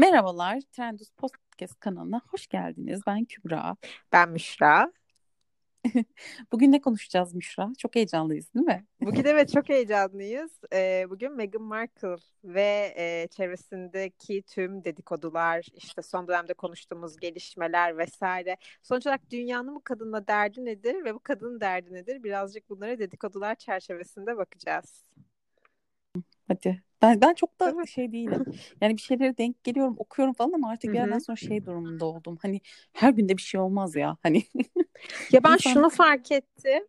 Merhabalar, Trendus Podcast kanalına hoş geldiniz. Ben Kübra. Ben Müşra. Bugün ne konuşacağız Müşra? Çok heyecanlıyız değil mi? Bugün evet çok heyecanlıyız. Ee, bugün Meghan Markle ve e, çevresindeki tüm dedikodular, işte son dönemde konuştuğumuz gelişmeler vesaire. Sonuç olarak dünyanın bu kadınla derdi nedir ve bu kadının derdi nedir? Birazcık bunlara dedikodular çerçevesinde bakacağız. Hadi. Ben ben çok da şey değilim. Yani bir şeylere denk geliyorum, okuyorum falan ama artık bir yerden sonra şey durumunda oldum. Hani her günde bir şey olmaz ya. Hani Ya ben İnsan... şunu fark ettim.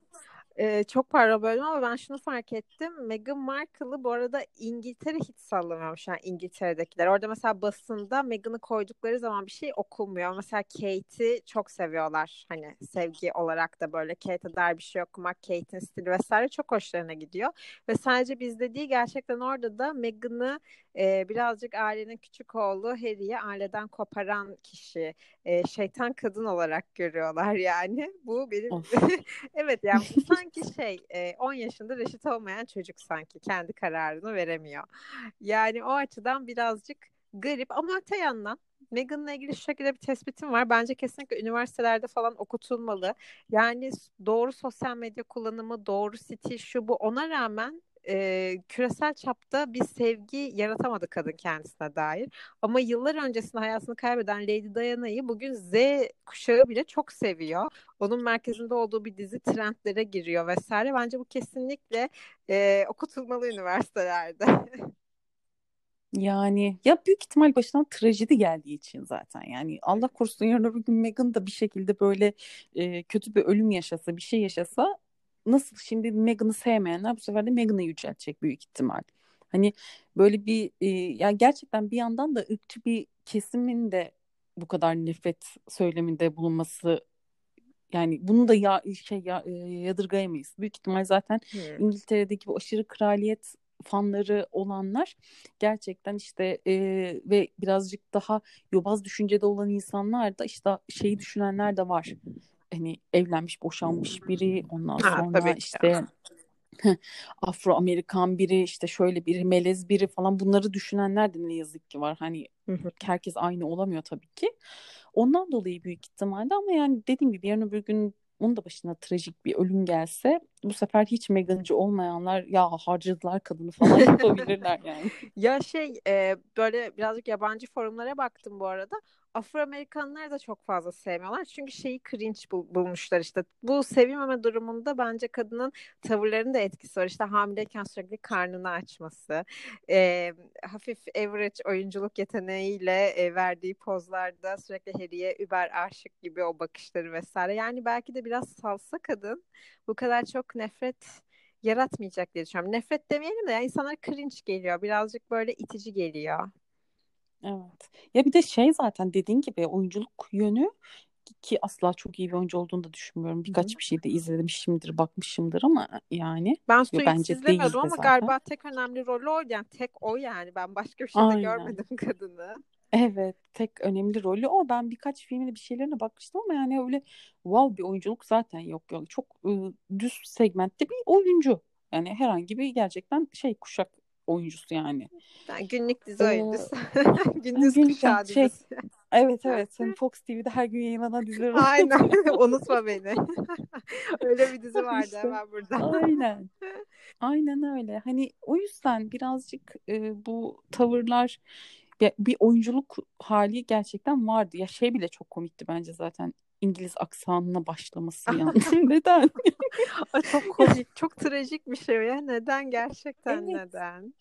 Ee, çok pardon böldüm ama ben şunu fark ettim. Meghan Markle'ı bu arada İngiltere hiç sallamıyormuş yani İngiltere'dekiler. Orada mesela basında Meghan'ı koydukları zaman bir şey okunmuyor. Mesela Kate'i çok seviyorlar. Hani sevgi olarak da böyle Kate'e dair bir şey okumak, Kate'in stili vesaire çok hoşlarına gidiyor. Ve sadece bizde değil gerçekten orada da Meghan'ı e, birazcık ailenin küçük oğlu Harry'i aileden koparan kişi, e, şeytan kadın olarak görüyorlar yani. Bu benim evet yani bu sanki şey e, 10 yaşında reşit olmayan çocuk sanki kendi kararını veremiyor. Yani o açıdan birazcık garip ama öte yandan Meghan'la ilgili şu şekilde bir tespitim var. Bence kesinlikle üniversitelerde falan okutulmalı. Yani doğru sosyal medya kullanımı, doğru stil şu bu ona rağmen e, küresel çapta bir sevgi yaratamadı kadın kendisine dair. Ama yıllar öncesinde hayatını kaybeden Lady Diana'yı bugün Z kuşağı bile çok seviyor. Onun merkezinde olduğu bir dizi trendlere giriyor vesaire. Bence bu kesinlikle e, okutulmalı üniversitelerde. Yani ya büyük ihtimal başından trajedi geldiği için zaten yani Allah korusun yarın öbür gün Meghan da bir şekilde böyle e, kötü bir ölüm yaşasa bir şey yaşasa nasıl şimdi Meghan'ı sevmeyenler bu sefer de Meghan'ı yüceltecek büyük ihtimal. Hani böyle bir e, yani gerçekten bir yandan da ırkçı bir kesimin de bu kadar nefret söyleminde bulunması yani bunu da ya şey ya, e, yadırgayamayız. Büyük ihtimal zaten hmm. İngiltere'deki bu aşırı kraliyet fanları olanlar gerçekten işte e, ve birazcık daha yobaz düşüncede olan insanlar da işte şeyi düşünenler de var hani evlenmiş boşanmış biri ondan ha, sonra tabii. işte Afro Amerikan biri işte şöyle biri melez biri falan bunları düşünenler de ne yazık ki var hani herkes aynı olamıyor tabii ki ondan dolayı büyük ihtimalle ama yani dediğim gibi yarın öbür gün onun da başına trajik bir ölüm gelse bu sefer hiç Meghan'cı olmayanlar ya harcadılar kadını falan yapabilirler yani. ya şey e, böyle birazcık yabancı forumlara baktım bu arada. Afro-Amerikanlar da çok fazla sevmiyorlar. Çünkü şeyi cringe bul- bulmuşlar işte. Bu sevilmeme durumunda bence kadının tavırlarının da etkisi var. İşte hamileyken sürekli karnını açması, e, hafif average oyunculuk yeteneğiyle e, verdiği pozlarda sürekli Harry'e über aşık gibi o bakışları vesaire. Yani belki de biraz salsa kadın bu kadar çok nefret yaratmayacak diye düşünüyorum. Nefret demeyelim de yani insanlar cringe geliyor. Birazcık böyle itici geliyor. Evet. Ya bir de şey zaten dediğin gibi oyunculuk yönü ki asla çok iyi bir oyuncu olduğunu da düşünmüyorum. Birkaç Hı. bir şey de izlemişimdir, bakmışımdır ama yani ben Suits bence izlemiyordum ama zaten. galiba tek önemli rolü o yani tek o yani ben başka bir şey de görmedim kadını. Evet, tek önemli rolü o. Ben birkaç filmine bir şeylerine bakmıştım ama yani öyle wow bir oyunculuk zaten yok. yok. Çok ıı, düz segmentte bir oyuncu. Yani herhangi bir gerçekten şey kuşak oyuncusu yani. yani günlük dizi ee, oyuncusu. Gündüz günlük kuşağı şey, dizisi. Evet evet. Hani Fox TV'de her gün yayınlanan diziler var. Aynen. Unutma beni. öyle bir dizi vardı işte, hemen burada. Aynen. Aynen öyle. Hani o yüzden birazcık e, bu tavırlar bir, bir oyunculuk hali gerçekten vardı. Ya şey bile çok komikti bence zaten. İngiliz aksanına başlaması yani. Neden? çok komik, çok trajik bir şey ya. Neden gerçekten evet. neden?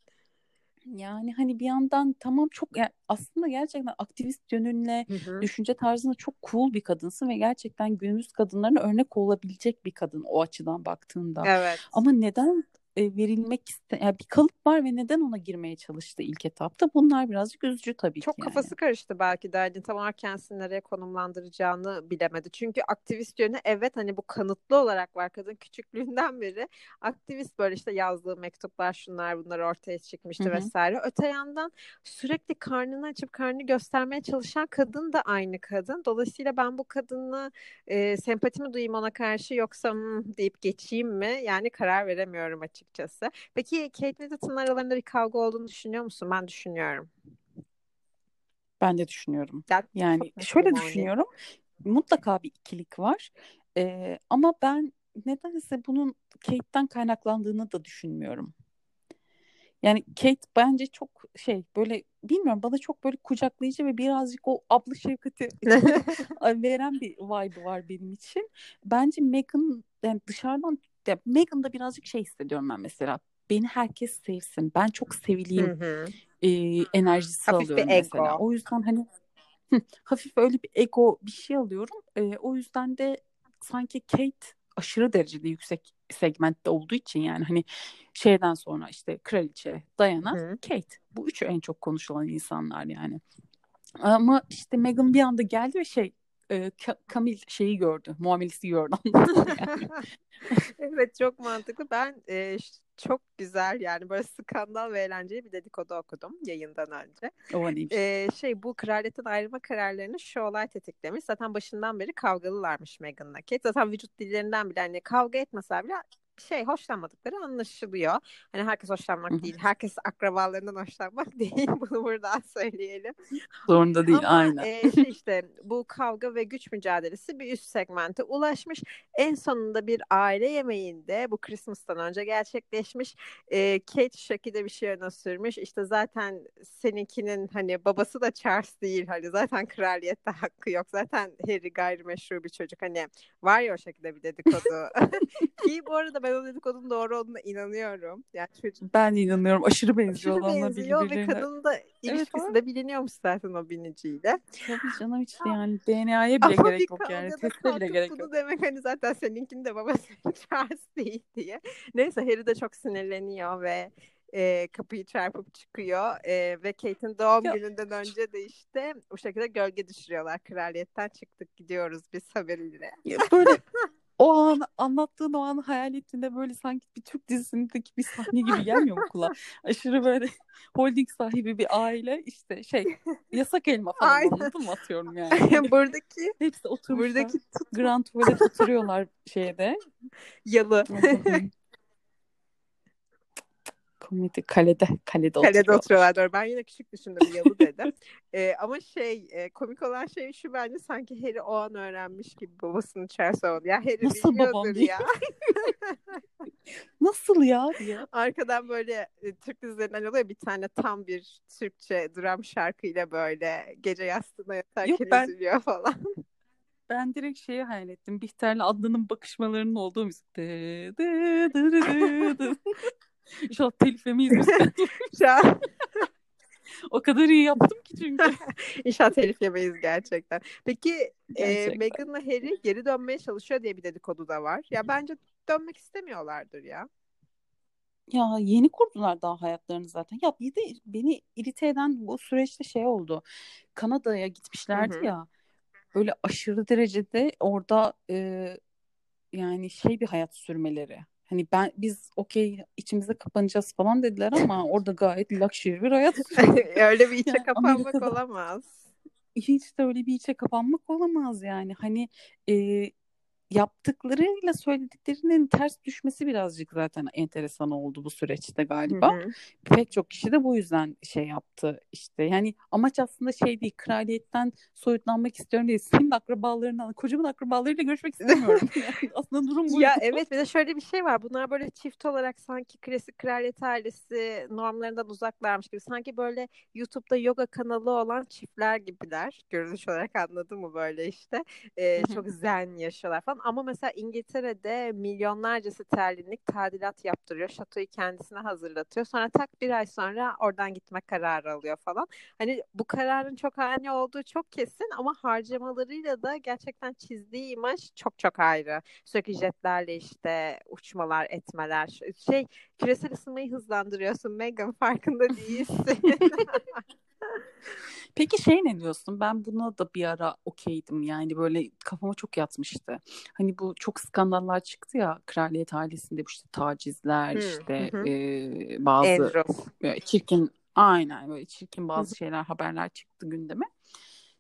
Yani hani bir yandan tamam çok yani aslında gerçekten aktivist yönünle hı hı. düşünce tarzında çok cool bir kadınsın ve gerçekten günümüz kadınlarına örnek olabilecek bir kadın o açıdan baktığında. Evet. Ama neden e, verilmek iste yani bir kalıp var ve neden ona girmeye çalıştı ilk etapta? Bunlar birazcık üzücü tabii Çok ki. Çok kafası yani. karıştı belki derdin tam olarak kendisini nereye konumlandıracağını bilemedi. Çünkü aktivist yönü evet hani bu kanıtlı olarak var kadın küçüklüğünden beri aktivist böyle işte yazdığı mektuplar şunlar bunlar ortaya çıkmıştı Hı-hı. vesaire. Öte yandan sürekli karnını açıp karnını göstermeye çalışan kadın da aynı kadın. Dolayısıyla ben bu kadını e, sempatimi duyayım ona karşı yoksa hmm, deyip geçeyim mi? Yani karar veremiyorum açıkçası açıkçası. Peki Kate Middleton'la aralarında bir kavga olduğunu düşünüyor musun? Ben düşünüyorum. Ben de düşünüyorum. Ya, yani şöyle düşünüyorum. Mutlaka bir ikilik var. Ee, ama ben nedense bunun Kate'den kaynaklandığını da düşünmüyorum. Yani Kate bence çok şey böyle bilmiyorum bana çok böyle kucaklayıcı ve birazcık o abla şefkati veren bir vibe var benim için. Bence Meghan yani dışarıdan ya Meghan'da birazcık şey hissediyorum ben mesela. Beni herkes sevsin. Ben çok sevileyim e, enerjisi Hafif alıyorum bir mesela. Ego. O yüzden hani hafif öyle bir ego bir şey alıyorum. E, o yüzden de sanki Kate aşırı derecede yüksek segmentte olduğu için yani hani şeyden sonra işte kraliçe, Diana, Hı. Kate. Bu üçü en çok konuşulan insanlar yani. Ama işte Meghan bir anda geldi ve şey e, Kamil şeyi gördü. Muamelesi gördü. yani. evet çok mantıklı. Ben e, çok güzel yani böyle skandal ve eğlenceli bir dedikodu okudum yayından önce. O neymiş? Ee, şey bu kraliyetin ayrılma kararlarını şu olay tetiklemiş. Zaten başından beri kavgalılarmış Meghan'la Kate. Zaten vücut dillerinden bile hani kavga etmese bile şey hoşlanmadıkları anlaşılıyor. Hani herkes hoşlanmak değil. Herkes akrabalarından hoşlanmak değil. Bunu buradan söyleyelim. Zorunda değil Ama, aynen. E, şey işte bu kavga ve güç mücadelesi bir üst segmente ulaşmış. En sonunda bir aile yemeğinde bu Christmas'tan önce gerçekleşmiş. E, Kate şekilde bir şey öne sürmüş. İşte zaten seninkinin hani babası da Charles değil. Hani zaten kraliyette hakkı yok. Zaten Harry gayrimeşru bir çocuk. Hani var ya o şekilde bir dedikodu. Ki bu arada ben ben o dedikodunun doğru olduğuna inanıyorum. Yani çocuk... Ben de inanıyorum. Aşırı benziyor Aşırı olanlar benziyor birbirine. ve kadının da ilişkisi evet, de biliniyormuş zaten o biniciyle. Tabii canım işte yani DNA'ya bile Ama gerek yok yani. Teste bile gerek bunu yok. demek hani zaten seninkinin de babası Charles değil diye. Neyse Harry de çok sinirleniyor ve e, kapıyı çarpıp çıkıyor e, ve Kate'in doğum ya. gününden önce de işte bu şekilde gölge düşürüyorlar. Kraliyetten çıktık gidiyoruz biz haberiyle. Ya böyle o an anlattığın o anı hayal ettiğinde böyle sanki bir Türk dizisindeki bir sahne gibi gelmiyor mu kulağa? Aşırı böyle holding sahibi bir aile işte şey yasak elma falan Aynen. anladın mı atıyorum yani. buradaki hepsi oturmuşlar. Buradaki tut... Grand Tuvalet oturuyorlar şeyde. Yalı komedi kalede kalede, kalede oturuyorlar. Doğru. Ben yine küçük düşündüm yalı dedim. ee, ama şey e, komik olan şey şu bence sanki Harry o an öğrenmiş gibi babasını içerse oldu. Ya Harry Nasıl biliyordur ya. Nasıl ya diye. Arkadan böyle e, Türk dizilerinden oluyor bir tane tam bir Türkçe dram şarkıyla böyle gece yastığına yatarken Yok, ben... üzülüyor falan. Ben direkt şeyi hayal ettim. Bihter'le Adnan'ın bakışmalarının olduğu müzik. İnşallah telif yemeyiz Şu an o kadar iyi yaptım ki çünkü. İnşallah telif yemeyiz gerçekten. Peki gerçekten. e, Meghan'la Harry geri dönmeye çalışıyor diye bir dedikodu da var. Ya bence dönmek istemiyorlardır ya. Ya yeni kurdular daha hayatlarını zaten. Ya bir de beni irite eden bu süreçte şey oldu. Kanada'ya gitmişlerdi Hı-hı. ya. Böyle aşırı derecede orada e, yani şey bir hayat sürmeleri. Hani ben biz okey içimize kapanacağız falan dediler ama orada gayet luxury bir hayat. öyle bir içe yani kapanmak Amerika'da, olamaz. Hiç de öyle bir içe kapanmak olamaz yani. Hani e, yaptıklarıyla söylediklerinin ters düşmesi birazcık zaten enteresan oldu bu süreçte galiba. Hı hı. Pek çok kişi de bu yüzden şey yaptı işte. Yani amaç aslında şey değil kraliyetten soyutlanmak istiyorum değil. Senin akrabalarına, kocamın akrabalarıyla görüşmek istemiyorum. yani aslında durum bu. Ya evet bir de şöyle bir şey var. Bunlar böyle çift olarak sanki klasik kraliyet ailesi normlarından uzaklarmış gibi. Sanki böyle YouTube'da yoga kanalı olan çiftler gibiler. Görünüş olarak anladın mı böyle işte. Ee, çok zen yaşıyorlar falan ama mesela İngiltere'de milyonlarca sterlinlik tadilat yaptırıyor. Şatoyu kendisine hazırlatıyor. Sonra tak bir ay sonra oradan gitme kararı alıyor falan. Hani bu kararın çok ani olduğu çok kesin ama harcamalarıyla da gerçekten çizdiği imaj çok çok ayrı. Sürekli jetlerle işte uçmalar, etmeler. Şey küresel ısınmayı hızlandırıyorsun Megan farkında değilsin. Peki şey ne diyorsun? Ben buna da bir ara okeydim. Yani böyle kafama çok yatmıştı. Hani bu çok skandallar çıktı ya kraliyet ailesinde işte tacizler hı, işte hı. E, bazı böyle çirkin aynen böyle çirkin bazı şeyler haberler çıktı gündeme.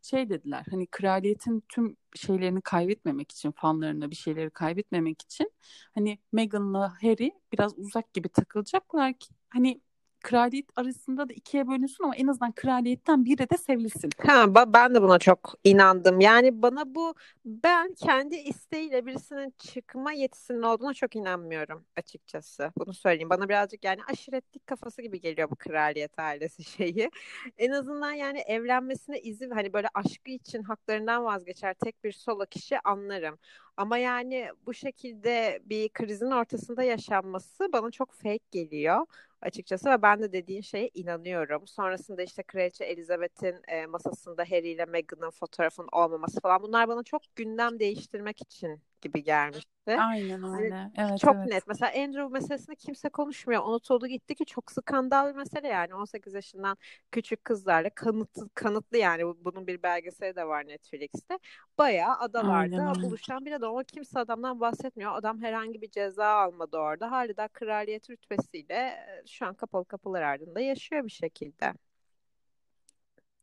Şey dediler hani kraliyetin tüm şeylerini kaybetmemek için fanlarına bir şeyleri kaybetmemek için hani Meghan'la Harry biraz uzak gibi takılacaklar ki hani kraliyet arasında da ikiye bölünsün ama en azından kraliyetten biri de sevilsin. Ha, ben de buna çok inandım. Yani bana bu ben kendi isteğiyle birisinin çıkma yetisinin olduğuna çok inanmıyorum açıkçası. Bunu söyleyeyim. Bana birazcık yani aşiretlik kafası gibi geliyor bu kraliyet ailesi şeyi. En azından yani evlenmesine izin hani böyle aşkı için haklarından vazgeçer tek bir solo kişi anlarım. Ama yani bu şekilde bir krizin ortasında yaşanması bana çok fake geliyor açıkçası ve ben de dediğin şeye inanıyorum. Sonrasında işte Kraliçe Elizabeth'in e, masasında Harry ile Meghan'ın fotoğrafının olmaması falan bunlar bana çok gündem değiştirmek için gibi gelmişti. Aynen öyle. Hani evet, çok evet. net. Mesela Andrew meselesini kimse konuşmuyor. Unutuldu gitti ki çok skandal bir mesele yani. 18 yaşından küçük kızlarla kanıtlı, kanıtlı yani. Bunun bir belgeseli de var Netflix'te. Bayağı adalarda buluşan bir adam ama kimse adamdan bahsetmiyor. Adam herhangi bir ceza almadı orada. Hala da kraliyet rütbesiyle şu an kapalı kapılar ardında yaşıyor bir şekilde.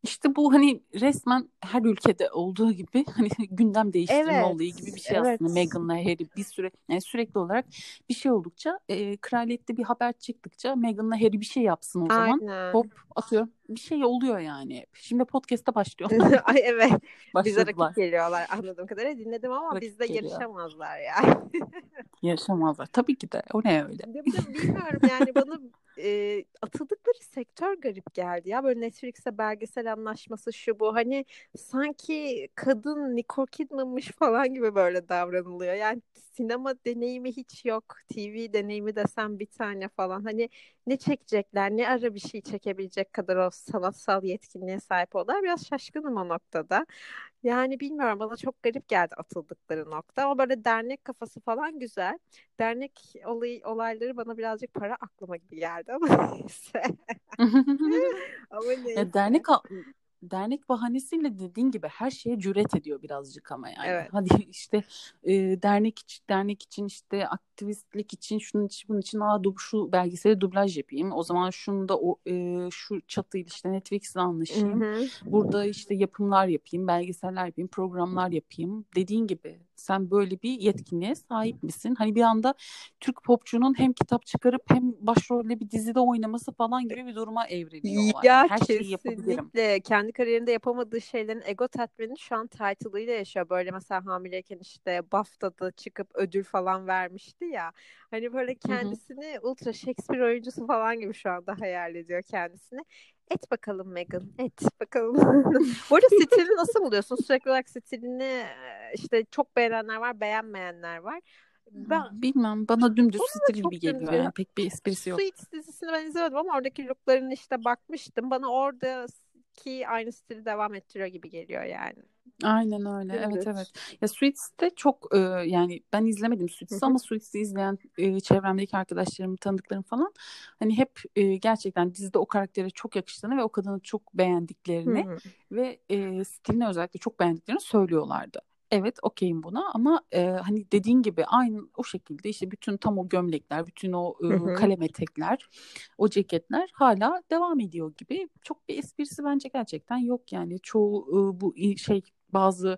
İşte bu hani resmen her ülkede olduğu gibi hani gündem değiştirme evet, olayı gibi bir şey evet. aslında Meghan'la Harry bir süre yani sürekli olarak bir şey oldukça e, kraliyette bir haber çıktıkça Meghan'la Harry bir şey yapsın o zaman Aynen. hop atıyorum bir şey oluyor yani. Şimdi podcast'a başlıyor. Ay evet. Bize rakip geliyorlar anladığım kadarıyla dinledim ama rakip bizde geliyor. yarışamazlar yani. yarışamazlar. Tabii ki de. O ne öyle? Bilmiyorum yani bana e, atıldıkları sektör garip geldi ya. Böyle Netflix'e belgesel anlaşması şu bu. Hani sanki kadın Nicole Kidman'mış falan gibi böyle davranılıyor. Yani sinema deneyimi hiç yok. TV deneyimi desem bir tane falan. Hani ne çekecekler, ne ara bir şey çekebilecek kadar o sanatsal yetkinliğe sahip oldular. Biraz şaşkınım o noktada. Yani bilmiyorum bana çok garip geldi atıldıkları nokta ama böyle dernek kafası falan güzel. Dernek olay, olayları bana birazcık para aklıma gibi geldi ama neyse. ama neyse. Ya dernek dernek bahanesiyle dediğin gibi her şeye cüret ediyor birazcık ama yani. Evet. Hadi işte e, dernek için dernek için işte aktivistlik için şunun için bunun için aa şu belgeseli dublaj yapayım. O zaman şunu da o e, şu çatıyla işte Netflix'le anlaşayım. Hı hı. Burada işte yapımlar yapayım, belgeseller yapayım, programlar yapayım. Dediğin gibi sen böyle bir yetkinliğe sahip misin? Hani bir anda Türk popçunun hem kitap çıkarıp hem başrolle bir dizide oynaması falan gibi bir duruma evriliyor. Ya Her kesinlikle. şeyi yapabilirim. Kendi kariyerinde yapamadığı şeylerin ego tatmini şu an title'ıyla yaşıyor. Böyle mesela hamileyken işte BAFTA'da çıkıp ödül falan vermişti ya. Hani böyle kendisini Hı-hı. ultra Shakespeare oyuncusu falan gibi şu anda hayal ediyor kendisini. Et bakalım Megan. Et bakalım. Bu arada stilini nasıl buluyorsun? Sürekli olarak stilini işte çok beğenenler var, beğenmeyenler var. Ben bilmem bana dümdüz stil gibi geliyor yani pek bir esprisi yok. Suits dizisini ben izlemedim ama oradaki looklarını işte bakmıştım. Bana oradaki aynı stili devam ettiriyor gibi geliyor yani. Aynen öyle. Evet evet. evet. Ya Suits'te çok e, yani ben izlemedim Suits'i ama Suits'i izleyen e, çevremdeki arkadaşlarım, tanıdıklarım falan hani hep e, gerçekten dizide o karaktere çok yakıştığını ve o kadını çok beğendiklerini Hı-hı. ve e, stilini özellikle çok beğendiklerini söylüyorlardı. Evet okeyim buna ama e, hani dediğin gibi aynı o şekilde işte bütün tam o gömlekler, bütün o e, kalem etekler, o ceketler hala devam ediyor gibi. Çok bir esprisi bence gerçekten yok yani. Çoğu e, bu şey bazı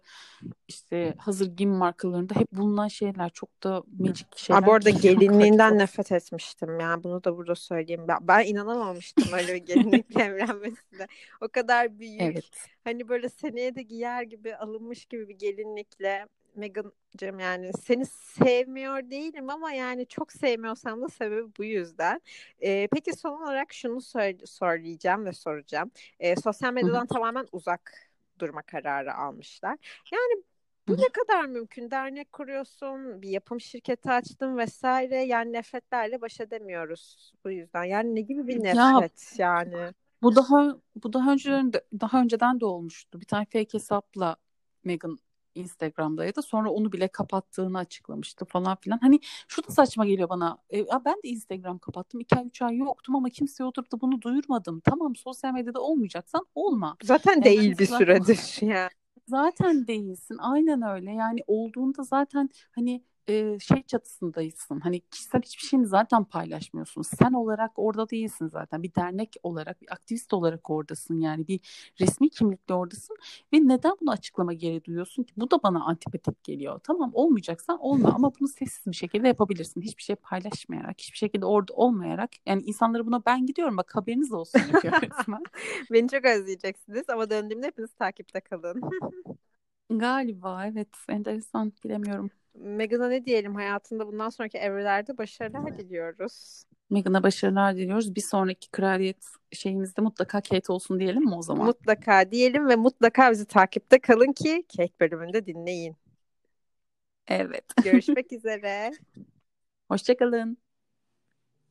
işte hazır giyim markalarında hep bulunan şeyler çok da magic şeyler. Aa, bu arada gelinliğinden nefret etmiştim yani bunu da burada söyleyeyim. Ben, ben inanamamıştım öyle bir gelinlikle evlenmesine. O kadar büyük. Evet. Hani böyle seneye de giyer gibi alınmış gibi bir gelinlikle Megan'cığım yani seni sevmiyor değilim ama yani çok sevmiyorsam da sebebi bu yüzden. Ee, peki son olarak şunu söyle, söyleyeceğim ve soracağım. Ee, sosyal medyadan tamamen uzak durma kararı almışlar. Yani bu ne kadar mümkün? Dernek kuruyorsun, bir yapım şirketi açtın vesaire. Yani nefretlerle baş edemiyoruz bu yüzden. Yani ne gibi bir nefret ya, yani? Bu daha bu daha önceden de, daha önceden de olmuştu. Bir tane fake hesapla Megan Instagram'daydı. Sonra onu bile kapattığını açıklamıştı falan filan. Hani şu da saçma geliyor bana. E, ben de Instagram kapattım. 2 ay 3 ay yoktum ama kimseye oturup da bunu duyurmadım. Tamam sosyal medyada olmayacaksan olma. Zaten yani değil bir süredir ya. Zaten değilsin. Aynen öyle. Yani olduğunda zaten hani e, şey çatısındaysın. Hani kişisel hiçbir şeyini zaten paylaşmıyorsun. Sen olarak orada değilsin zaten. Bir dernek olarak, bir aktivist olarak oradasın. Yani bir resmi kimlikle oradasın. Ve neden bunu açıklama gereği duyuyorsun ki? Bu da bana antipatik geliyor. Tamam olmayacaksan olma ama bunu sessiz bir şekilde yapabilirsin. Hiçbir şey paylaşmayarak, hiçbir şekilde orada olmayarak. Yani insanlara buna ben gidiyorum bak haberiniz olsun yapıyor resmen. Beni çok özleyeceksiniz ama döndüğümde hepiniz takipte kalın. Galiba evet enteresan bilemiyorum. Megan'a ne diyelim hayatında bundan sonraki evrelerde başarılar diliyoruz. Megan'a başarılar diliyoruz. Bir sonraki kraliyet şeyimizde mutlaka Kate olsun diyelim mi o zaman? Mutlaka diyelim ve mutlaka bizi takipte kalın ki Kate bölümünde dinleyin. Evet. Görüşmek üzere. Hoşçakalın.